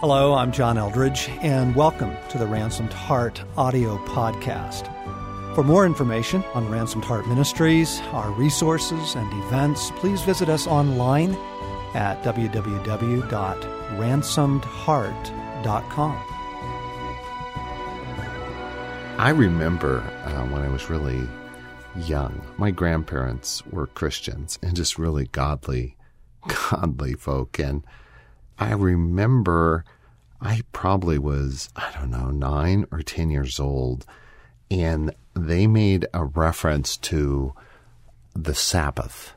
Hello, I'm John Eldredge, and welcome to the Ransomed Heart audio podcast. For more information on Ransomed Heart Ministries, our resources, and events, please visit us online at www.ransomedheart.com. I remember uh, when I was really young, my grandparents were Christians and just really godly, godly folk. And I remember I probably was, I don't know, nine or 10 years old, and they made a reference to the Sabbath.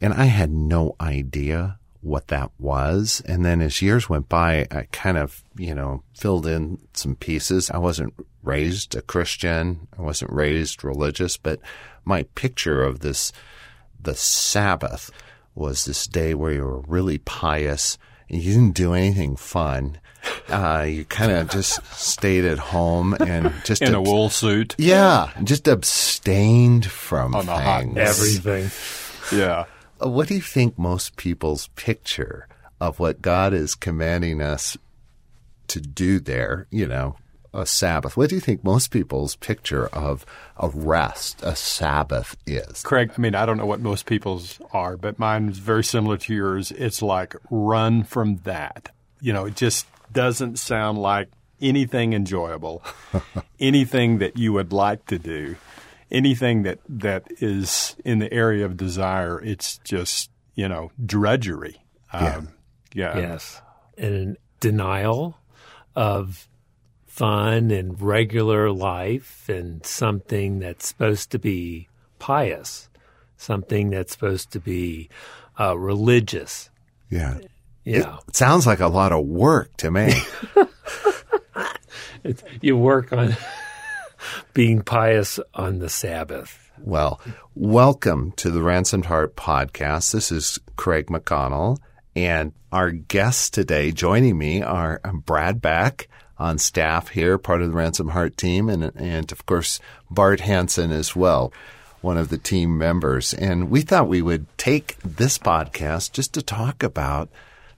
And I had no idea what that was. And then as years went by, I kind of, you know, filled in some pieces. I wasn't raised a Christian. I wasn't raised religious, but my picture of this, the Sabbath was this day where you were really pious you didn't do anything fun. Uh, you kind of just stayed at home and just in a wool suit. Yeah, just abstained from On the hot things. everything. Yeah. Uh, What do you think most people's picture of what God is commanding us to do there, you know, a Sabbath? What do you think most people's picture of a rest, a Sabbath is? Craig, I mean, I don't know what most people's are, but mine is very similar to yours. It's like run from that. You know, it just doesn't sound like anything enjoyable, anything that you would like to do, anything that, that is in the area of desire. It's just, you know, drudgery. Um, yeah. Yes. And in denial of fun and regular life and something that's supposed to be pious, something that's supposed to be uh, religious. Yeah. Yeah. It sounds like a lot of work to me. It's, you work on being pious on the Sabbath. Well, welcome to the Ransomed Heart podcast. This is Craig McConnell, and our guests today joining me are Brad Beck on staff here, part of the Ransom Heart team, and, and of course, Bart Hansen as well, one of the team members. And we thought we would take this podcast just to talk about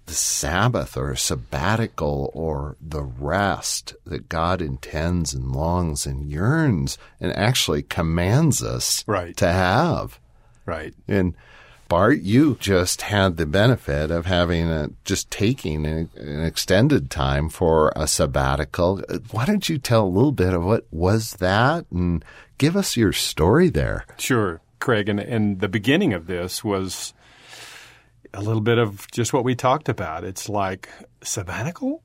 the Sabbath or sabbatical or the rest that God intends and longs and yearns and actually commands us Right. to have. Right. And Bart, you just had the benefit of having a, just taking a, an extended time for a sabbatical. Why don't you tell a little bit of what was that and give us your story there? Sure, Craig. And, and the beginning of this was a little bit of just what we talked about. It's like sabbatical.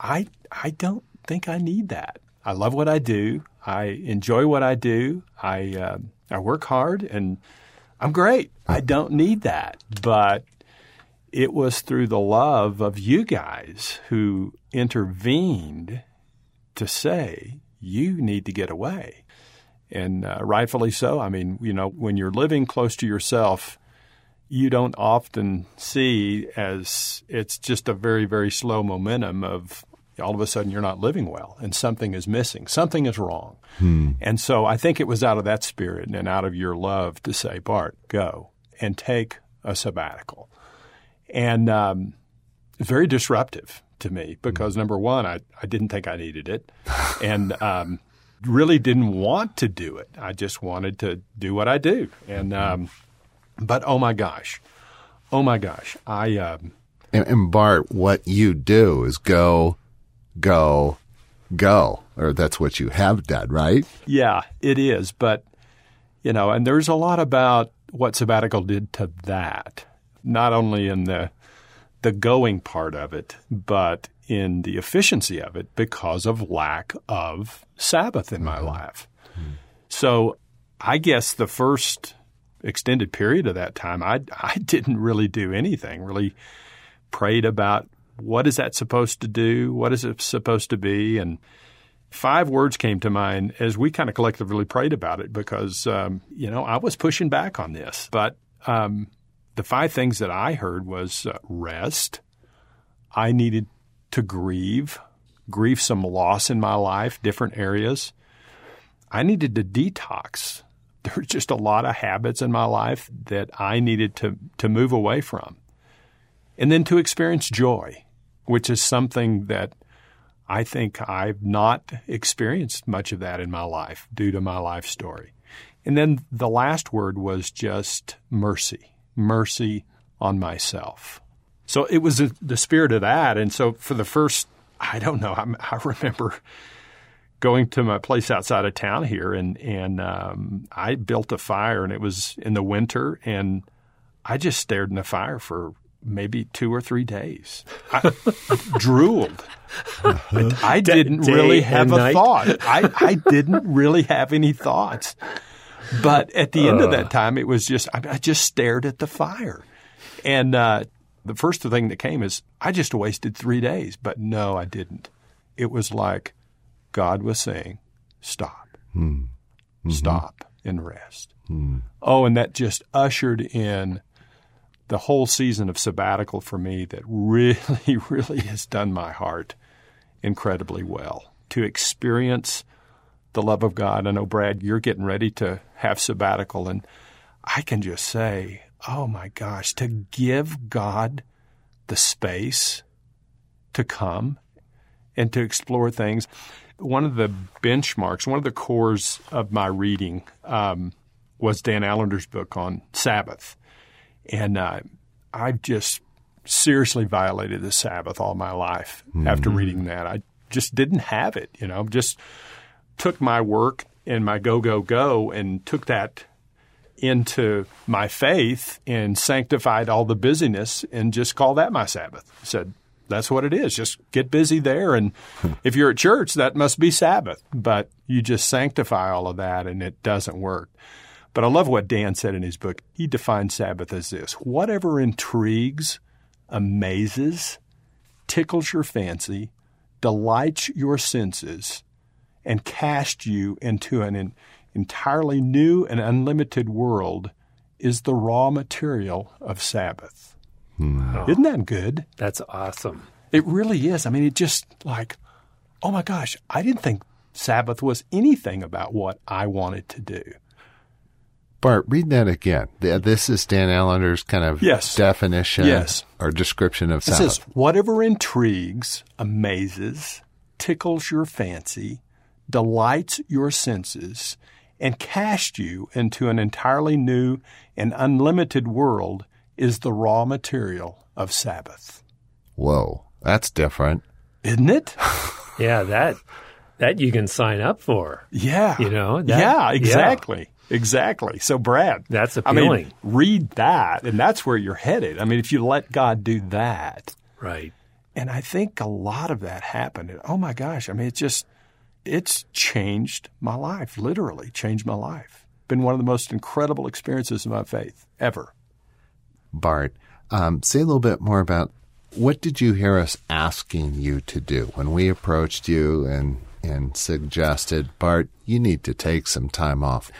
I I don't think I need that. I love what I do. I enjoy what I do. I uh, I work hard and I'm great. I don't need that. But it was through the love of you guys who intervened to say you need to get away and uh, rightfully so. I mean, you know, when you're living close to yourself, you don't often see as it's just a very, very slow momentum of all of a sudden you're not living well and something is missing, something is wrong. And so I think it was out of that spirit and out of your love to say, Bart, go and take a sabbatical. And um, very disruptive to me because number one, I, I didn't think I needed it. and um, really didn't want to do it. I just wanted to do what I do. And um, but oh my gosh, oh my gosh, I um, And, and Bart, what you do is go, go, go, or that's what you have done, right? yeah, it is. But you know, and there's a lot about what sabbatical did to that. Not only in the the going part of it, but in the efficiency of it because of lack of Sabbath in my mm-hmm. life. So I guess the first extended period of that time, I, I didn't really do anything, really prayed about what is that supposed to do? What is it supposed to be? And five words came to mind as we kind of collectively prayed about it because, um, you know, I was pushing back on this. But um, the five things that I heard was uh, rest. I needed to grieve, grieve some loss in my life, different areas. I needed to detox. There were just a lot of habits in my life that I needed to, to move away from. And then to experience joy. Which is something that I think I've not experienced much of that in my life due to my life story. And then the last word was just mercy, mercy on myself. So it was the spirit of that. And so for the first, I don't know, I, remember going to my place outside of town here, and and um, I built a fire, and it was in the winter, and I just stared in the fire for maybe two or three days. I drooled. Uh-huh. I didn't really have a night. thought. I, I didn't really have any thoughts. But at the end uh. of that time, it was just I, I just stared at the fire, and uh, the first thing that came is I just wasted three days. But no, I didn't. It was like God was saying, "Stop, mm. mm-hmm. stop, and rest." Mm. Oh, and that just ushered in the whole season of sabbatical for me that really, really has done my heart incredibly well. To experience the love of God. I know, Brad, you're getting ready to have sabbatical, and I can just say, oh my gosh, to give God the space to come and to explore things. One of the benchmarks, one of the cores of my reading um, was Dan Allender's book on Sabbath. And uh, I've just seriously violated the Sabbath all my life mm-hmm. after reading that. I just didn't have it, you know, just took my work and my go, go, go and took that into my faith and sanctified all the busyness and just called that my Sabbath. Said, that's what it is. Just get busy there. And if you're at church, that must be Sabbath. But you just sanctify all of that and it doesn't work. But I love what Dan said in his book. He defined Sabbath as this whatever intrigues, amazes, tickles your fancy, delights your senses, and casts you into an entirely new and unlimited world is the raw material of Sabbath. Wow. Isn't that good? That's awesome. It really is. I mean, it just like, oh my gosh, I didn't think Sabbath was anything about what I wanted to do. Bart, read that again. This is Dan Allender's kind of yes. definition yes. or description of it Sabbath. Says, whatever intrigues, amazes, tickles your fancy, delights your senses, and casts you into an entirely new and unlimited world is the raw material of Sabbath. Whoa, that's different. Isn't it? yeah, that that you can sign up for. Yeah. You know? That, yeah, exactly. Yeah. Exactly. So, Brad, that's appealing. I mean, read that, and that's where you're headed. I mean, if you let God do that, right? And I think a lot of that happened. And, oh my gosh! I mean, it's just it's changed my life. Literally changed my life. Been one of the most incredible experiences of my faith ever. Bart, um, say a little bit more about what did you hear us asking you to do when we approached you and and suggested, Bart, you need to take some time off.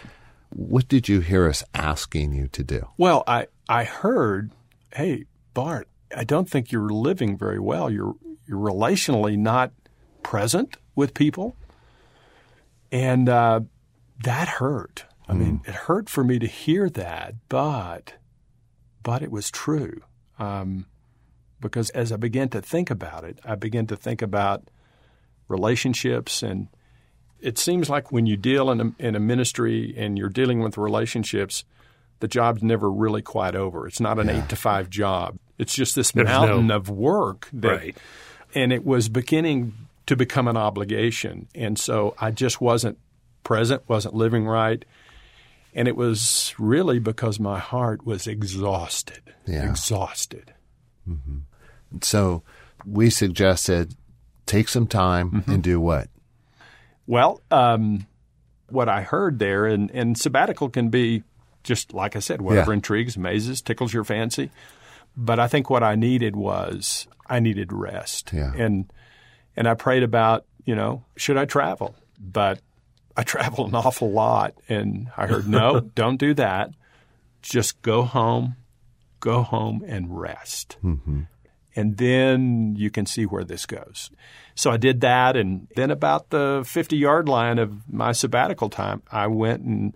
What did you hear us asking you to do? Well, I, I heard, hey, Bart, I don't think you're living very well. You're, you're relationally not present with people. And uh, that hurt. I mm. mean, it hurt for me to hear that, but but it was true. Um, because as I began to think about it, I began to think about relationships and it seems like when you deal in a, in a ministry and you're dealing with relationships, the job's never really quite over. It's not an yeah. eight to five job. It's just this There's mountain no, of work that, right. and it was beginning to become an obligation. And so I just wasn't present, wasn't living right. And it was really because my heart was exhausted, yeah. exhausted. Mm-hmm. So we suggested take some time mm-hmm. and do what? Well, um, what I heard there, and, and sabbatical can be just like I said, whatever yeah. intrigues, amazes, tickles your fancy. But I think what I needed was I needed rest. Yeah. And and I prayed about, you know, should I travel? But I travel an awful lot and I heard no, don't do that. Just go home, go home and rest. Mm-hmm. And then you can see where this goes. So I did that. And then about the 50 yard line of my sabbatical time, I went and,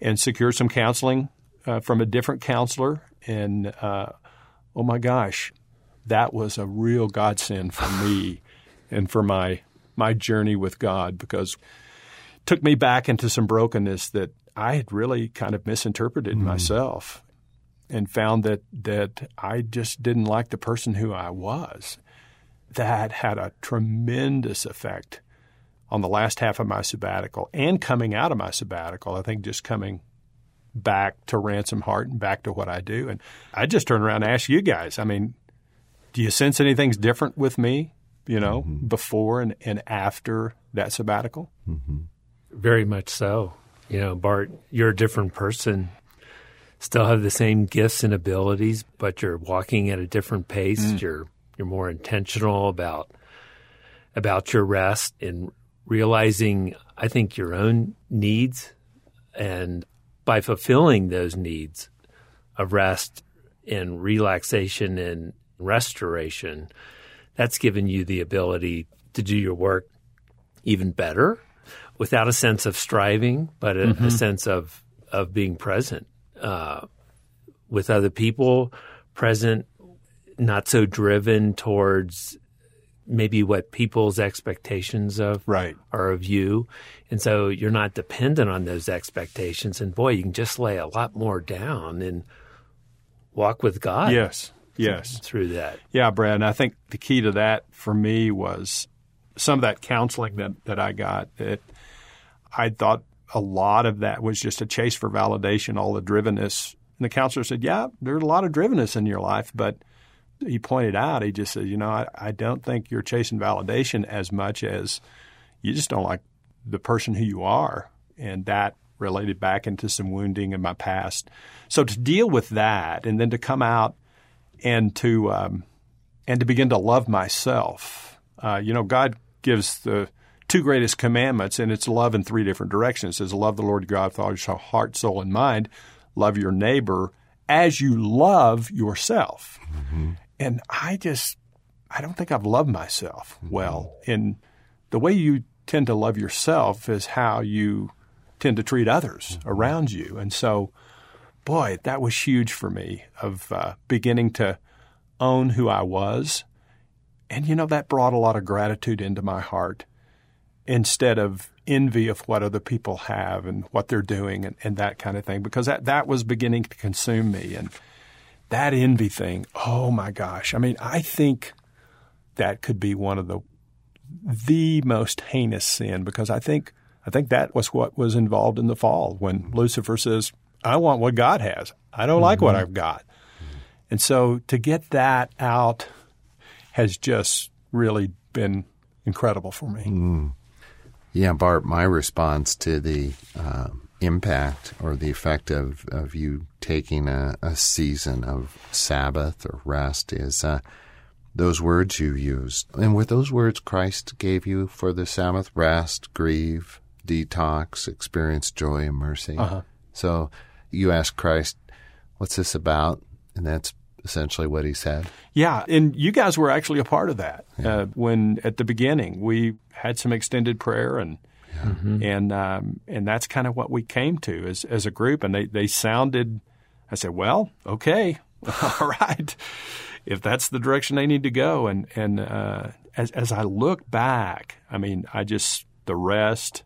and secured some counseling uh, from a different counselor. And uh, oh my gosh, that was a real godsend for me and for my my journey with God because it took me back into some brokenness that I had really kind of misinterpreted mm. myself and found that that I just didn't like the person who I was. That had a tremendous effect on the last half of my sabbatical and coming out of my sabbatical. I think just coming back to Ransom Heart and back to what I do. And I just turn around and ask you guys, I mean, do you sense anything's different with me, you know, mm-hmm. before and, and after that sabbatical? Mm-hmm. Very much so. You know, Bart, you're a different person. Still have the same gifts and abilities, but you're walking at a different pace. Mm. You're you're more intentional about about your rest and realizing, I think, your own needs. And by fulfilling those needs of rest and relaxation and restoration, that's given you the ability to do your work even better without a sense of striving, but a, mm-hmm. a sense of, of being present uh, with other people, present, not so driven towards maybe what people's expectations of right. are of you. And so you're not dependent on those expectations. And boy, you can just lay a lot more down and walk with God. Yes. Yes. Through that. Yeah, Brad. And I think the key to that for me was some of that counseling that, that I got that I thought a lot of that was just a chase for validation, all the drivenness. And the counselor said, Yeah, there's a lot of drivenness in your life, but – he pointed out, he just said, you know, I, I don't think you're chasing validation as much as you just don't like the person who you are. And that related back into some wounding in my past. So to deal with that and then to come out and to um, and to begin to love myself, uh, you know, God gives the two greatest commandments, and it's love in three different directions. It says, love the Lord God with all your heart, soul, and mind. Love your neighbor as you love yourself. Mm-hmm. And I just, I don't think I've loved myself mm-hmm. well. And the way you tend to love yourself is how you tend to treat others mm-hmm. around you. And so, boy, that was huge for me of uh, beginning to own who I was. And, you know, that brought a lot of gratitude into my heart instead of envy of what other people have and what they're doing and, and that kind of thing, because that, that was beginning to consume me. And that envy thing, oh my gosh. I mean, I think that could be one of the the most heinous sin because I think I think that was what was involved in the fall when Lucifer says, I want what God has. I don't mm-hmm. like what mm-hmm. I've got. And so to get that out has just really been incredible for me. Mm. Yeah, Bart, my response to the um, impact or the effect of, of you taking a, a season of Sabbath or rest is uh, those words you used. And were those words Christ gave you for the Sabbath? Rest, grieve, detox, experience joy and mercy. Uh-huh. So you ask Christ, what's this about? And that's essentially what he said. Yeah, and you guys were actually a part of that yeah. uh, when at the beginning we had some extended prayer and – Mm-hmm. And um, and that's kind of what we came to as as a group. And they they sounded. I said, well, okay, all right, if that's the direction they need to go. And and uh, as as I look back, I mean, I just the rest,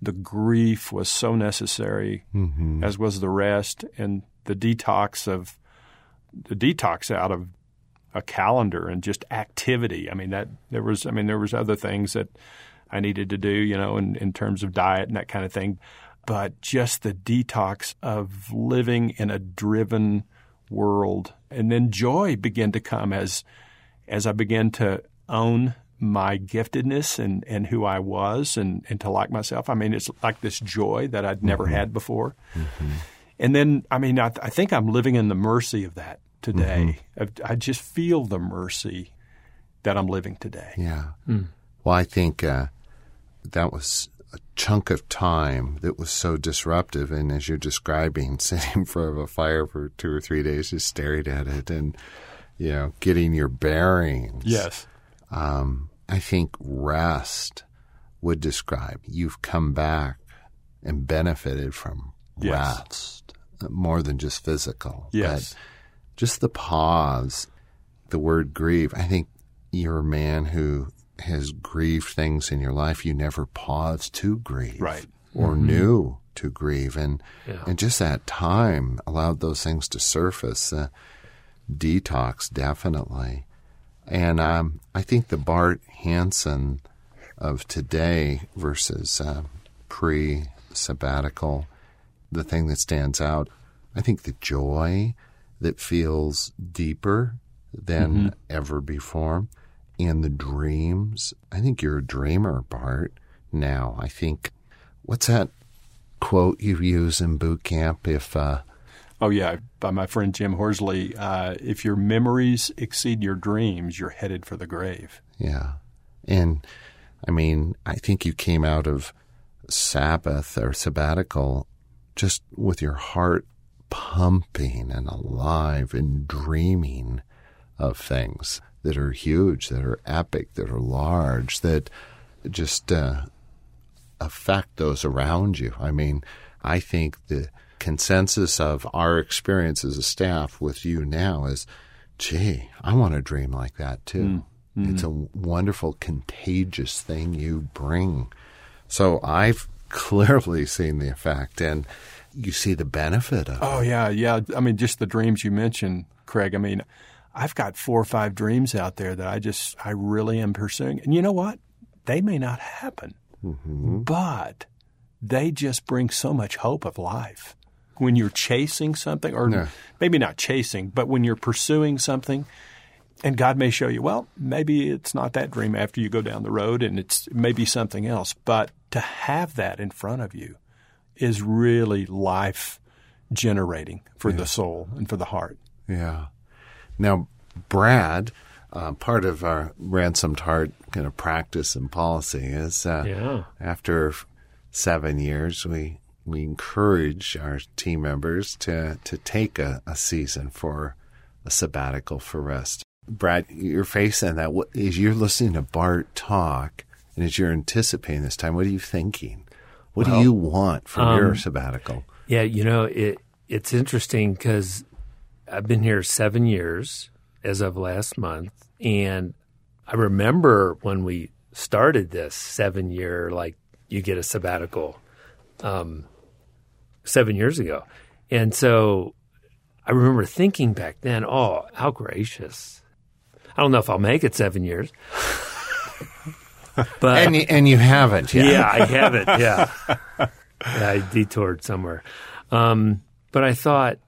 the grief was so necessary, mm-hmm. as was the rest, and the detox of the detox out of a calendar and just activity. I mean that there was I mean there was other things that I needed to do, you know, in, in terms of diet and that kind of thing. But just the detox of living in a driven world. And then joy began to come as as I began to own my giftedness and, and who I was and, and to like myself. I mean, it's like this joy that I'd never mm-hmm. had before. Mm-hmm. And then, I mean, I, I, think I'm living in the mercy of that today. Mm-hmm. I, I, just feel the mercy that I'm living today. Yeah. Mm. Well, I think uh, that was a chunk of time that was so disruptive. And as you're describing, sitting in front of a fire for two or three days, just staring at it and, you know, getting your bearings. Yes. Um, I think rest would describe you've come back and benefited from yes. rest more than just physical. Yes. But just the pause the word grieve, I think you're a man who has grieved things in your life you never paused to grieve. Right. Or Mm-hmm. knew to grieve. And, Yeah. and just that time allowed those things to surface. Uh, detox, definitely. And um, I think the Bart Hansen of today versus uh, pre sabbatical, the thing that stands out, I think the joy that feels deeper than ever before and the dreams. I think you're a dreamer, Bart, now. I think, what's that quote you use in boot camp? If, uh, Oh yeah, by my friend Jim Horsley. Uh, if your memories exceed your dreams, you're headed for the grave. Yeah. And I mean, I think you came out of Sabbath or sabbatical just with your heart pumping and alive and dreaming of things that are huge, that are epic, that are large, that just uh, affect those around you. I mean, I think the consensus of our experience as a staff with you now is, gee, I want to dream like that too. It's a wonderful, contagious thing you bring. So I've clearly seen the effect, and you see the benefit of Oh it. yeah, yeah. I mean, just the dreams you mentioned, Craig. I mean, I've got four or five dreams out there that I just I really am pursuing, and you know what? They may not happen, mm-hmm. but they just bring so much hope of life. When you're chasing something, or Yeah. maybe not chasing, but when you're pursuing something, and God may show you, well, maybe it's not that dream after you go down the road, and it's maybe something else. But to have that in front of you is really life generating for the soul and for the heart. Yeah. Now, Brad, uh, part of our ransomed heart kind of practice and policy is uh, Yeah. after seven years, we we encourage our team members to to take a, a season for a sabbatical for rest. Brad, your face and that what, as you're listening to Bart talk and as you're anticipating this time, what are you thinking? What do you want from your sabbatical? Yeah, you know, it it's interesting because I've been here seven years as of last month, and I remember when we started this seven year, like you get a sabbatical, um, seven years ago, and so I remember thinking back then, oh, how gracious. I don't know if I'll make it seven years, but And you, and you haven't yet. yeah, I haven't. Yeah. yeah I detoured somewhere. Um, but I thought,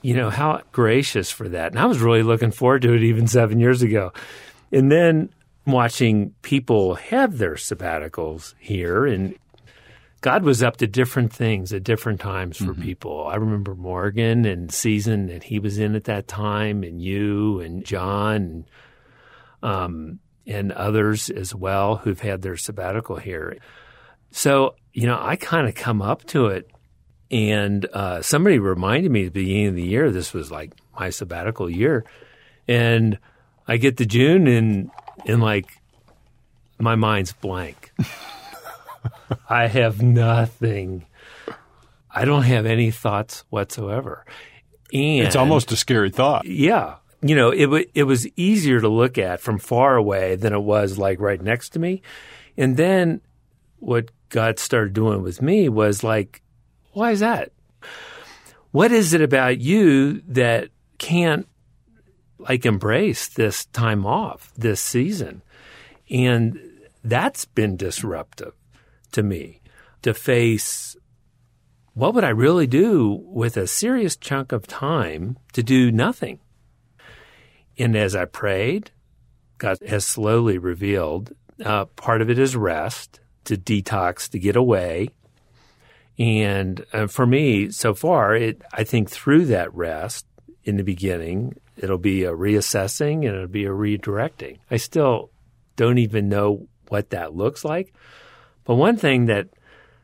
you know, how gracious for that. And I was really looking forward to it even seven years ago. And then watching people have their sabbaticals here and God was up to different things at different times for people. I remember Morgan and season that he was in at that time, and you and John, and, um, and others as well who've had their sabbatical here. So you know, I kind of come up to it, and uh, somebody reminded me at the beginning of the year this was like my sabbatical year, and I get to June and and like my mind's blank. I have nothing. I don't have any thoughts whatsoever. And It's almost a scary thought. yeah. You know, it w- it was easier to look at from far away than it was like right next to me. And then what God started doing with me was like, why is that? What is it about you that can't like embrace this time off, this season? And that's been disruptive to me to face what would I really do with a serious chunk of time to do nothing? And as I prayed, God has slowly revealed uh, part of it is rest, to detox, to get away. And uh, for me, so far, it I think through that rest in the beginning, it'll be a reassessing and it'll be a redirecting. I still don't even know what that looks like. But one thing that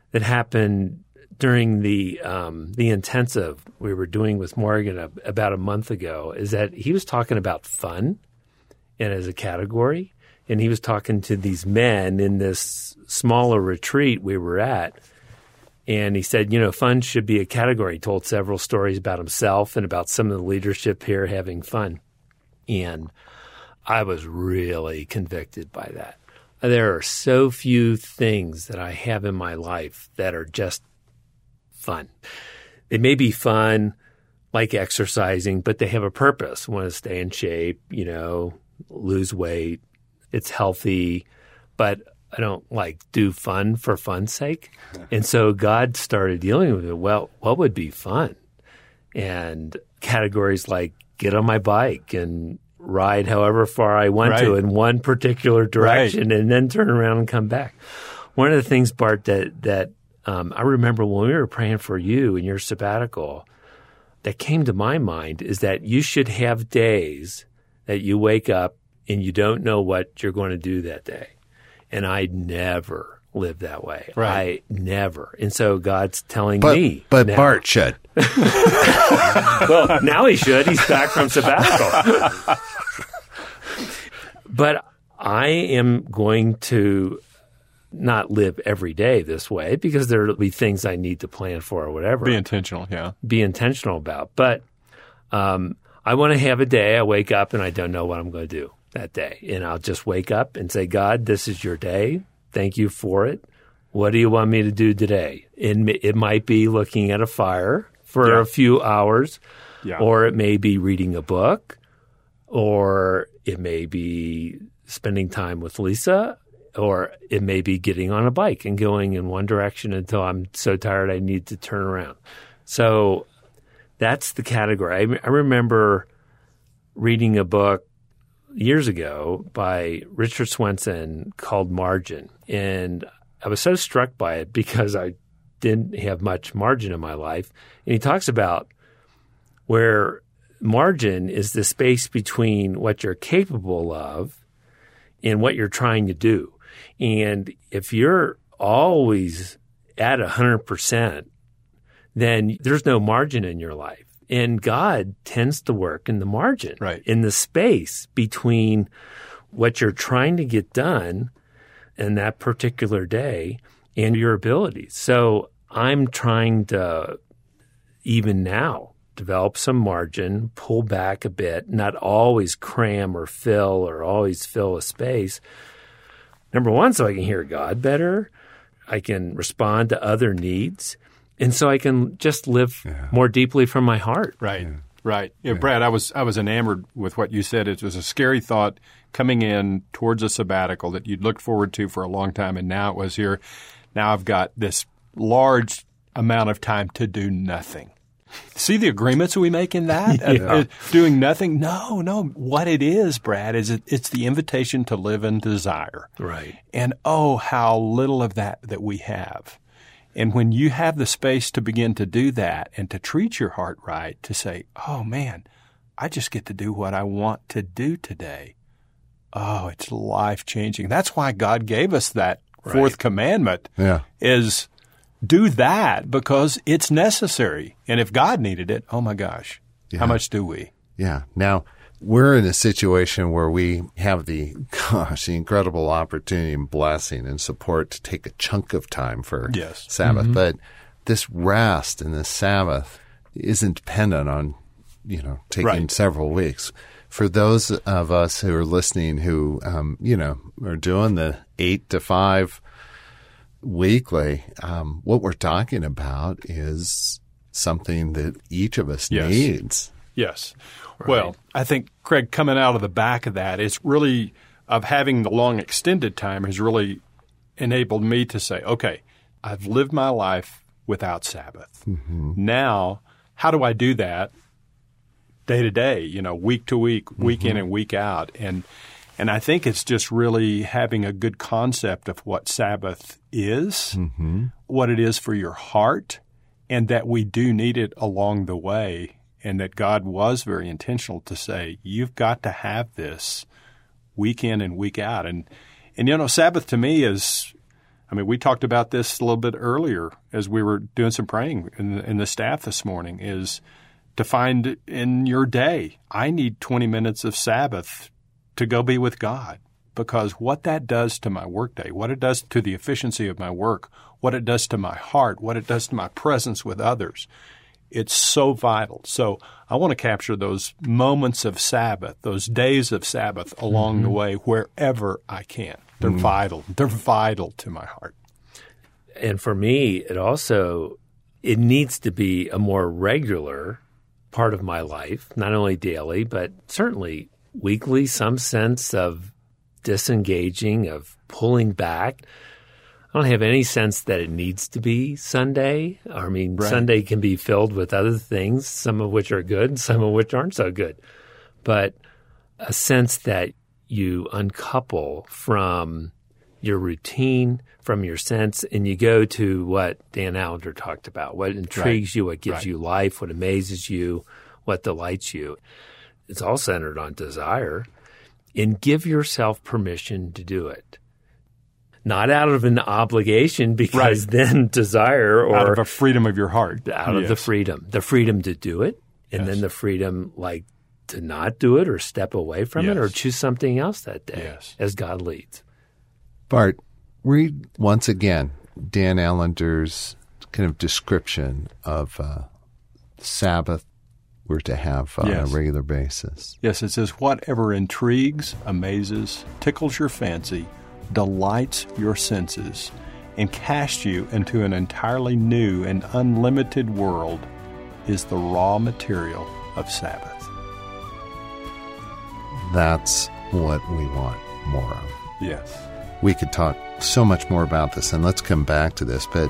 that happened during the um, the intensive we were doing with Morgan a, about a month ago is that he was talking about fun and as a category, and he was talking to these men in this smaller retreat we were at. And he said, you know, fun should be a category. He told several stories about himself and about some of the leadership here having fun. And I was really convicted by that. There are so few things that I have in my life that are just fun. They may be fun, like exercising, but they have a purpose. I want to stay in shape, you know, lose weight. It's healthy, but I don't like do fun for fun's sake. And so God started dealing with it. Well, what would be fun? And categories like get on my bike and ride however far I want Right. to in one particular direction Right. and then turn around and come back. One of the things, Bart, that, that um, I remember when we were praying for you in your sabbatical, that came to my mind is that you should have days that you wake up and you don't know what you're going to do that day. And I never lived that way. Right. I never. And so God's telling But me. but now- Bart should. well, now he should. He's back from sabbatical. but I am going to not live every day this way because there'll be things I need to plan for or whatever. Be intentional, yeah. be intentional about. But um, I want to have a day I wake up and I don't know what I'm going to do that day. And I'll just wake up and say, God, this is your day. Thank you for it. What do you want me to do today? And it might be looking at a fire for Yeah. a few hours, Yeah. or it may be reading a book, or it may be spending time with Lisa, or it may be getting on a bike and going in one direction until I'm so tired I need to turn around. So that's the category. I, I remember reading a book years ago by Richard Swenson called Margin. And I was so struck by it because I didn't have much margin in my life. And he talks about where margin is the space between what you're capable of and what you're trying to do. And if you're always at 100%, then there's no margin in your life. And God tends to work in the margin, Right. in the space between what you're trying to get done in that particular day and your abilities. So I'm trying to, even now, develop some margin, pull back a bit, not always cram or fill or always fill a space. Number one, so I can hear God better. I can respond to other needs. And so I can just live more deeply from my heart. Right. Right. Yeah, Brad, I was I was enamored with what you said. It was a scary thought coming in towards a sabbatical that you'd looked forward to for a long time and now it was here. Now I've got this large amount of time to do nothing. See the agreements we make in that? Uh, doing nothing? No, no. What it is, Brad, is it, it's the invitation to live in desire. Right. And oh, how little of that that we have. And when you have the space to begin to do that and to treat your heart right, to say, oh man, I just get to do what I want to do today. Oh, it's life changing. That's why God gave us that fourth commandment Yeah. is do that because it's necessary. And if God needed it, oh my gosh, how much do we? Yeah. Now we're in a situation where we have the gosh, the incredible opportunity and blessing and support to take a chunk of time for Yes. Sabbath. Mm-hmm. But this rest and this Sabbath isn't dependent on, you know, taking Right. several weeks. For those of us who are listening who, um, you know, are doing the eight to five weekly, um, what we're talking about is something that each of us Yes. needs. Yes. Well, I think Craig coming out of the back of that is really of having the long extended time has really enabled me to say, okay, I've lived my life without Sabbath. Now, how do I do that day to day, you know, week to week, week in mm-hmm. and week out? And and I think it's just really having a good concept of what Sabbath is, mm-hmm. what it is for your heart, and that we do need it along the way, and that God was very intentional to say, you've got to have this week in and week out. And, and you know, Sabbath to me is, I mean, we talked about this a little bit earlier as we were doing some praying in the, in the staff this morning, is to find in your day, I need 20 minutes of Sabbath to go be with God. Because what that does to my workday, what it does to the efficiency of my work, what it does to my heart, what it does to my presence with others, It's so vital. So I want to capture those moments of Sabbath, those days of Sabbath along the mm-hmm. way wherever I can. They're mm-hmm. vital. They're vital to my heart. And for me, it also it needs to be a more regular part of my life, not only daily, but certainly weekly, some sense of disengaging, of pulling back. I don't have any sense that it needs to be Sunday. I mean, Right. Sunday can be filled with other things, some of which are good, some of which aren't so good. But a sense that you uncouple from your routine, from your sense, and you go to what Dan Allender talked about what intrigues you, what gives Right. you life, what amazes you, what delights you. It's all centered on desire. And give yourself permission to do it. Not out of an obligation, because Right. then desire or out of a freedom of your heart. out of the freedom, the freedom to do it, and Yes. then the freedom like to not do it or step away from it or choose something else that day Yes. as God leads. Bart, read once again Dan Allender's kind of description of uh, Sabbath we're to have on Yes. a regular basis. Yes, it says, whatever intrigues, amazes, tickles your fancy, delights your senses, and casts you into an entirely new and unlimited world is the raw material of Sabbath. That's what we want more of. Yes. We could talk so much more about this, and let's come back to this. But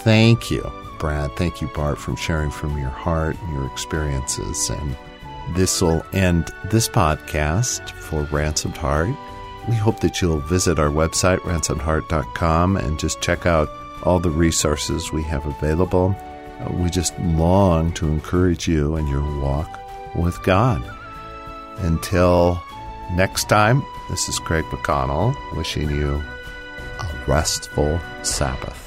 thank you, Brad. Thank you, Bart, from sharing from your heart and your experiences. And this will end this podcast for Ransomed Heart. We hope that you'll visit our website, ransomedheart.com, and just check out all the resources we have available. Uh, We just long to encourage you in your walk with God. Until next time, this is Craig McConnell wishing you a restful Sabbath.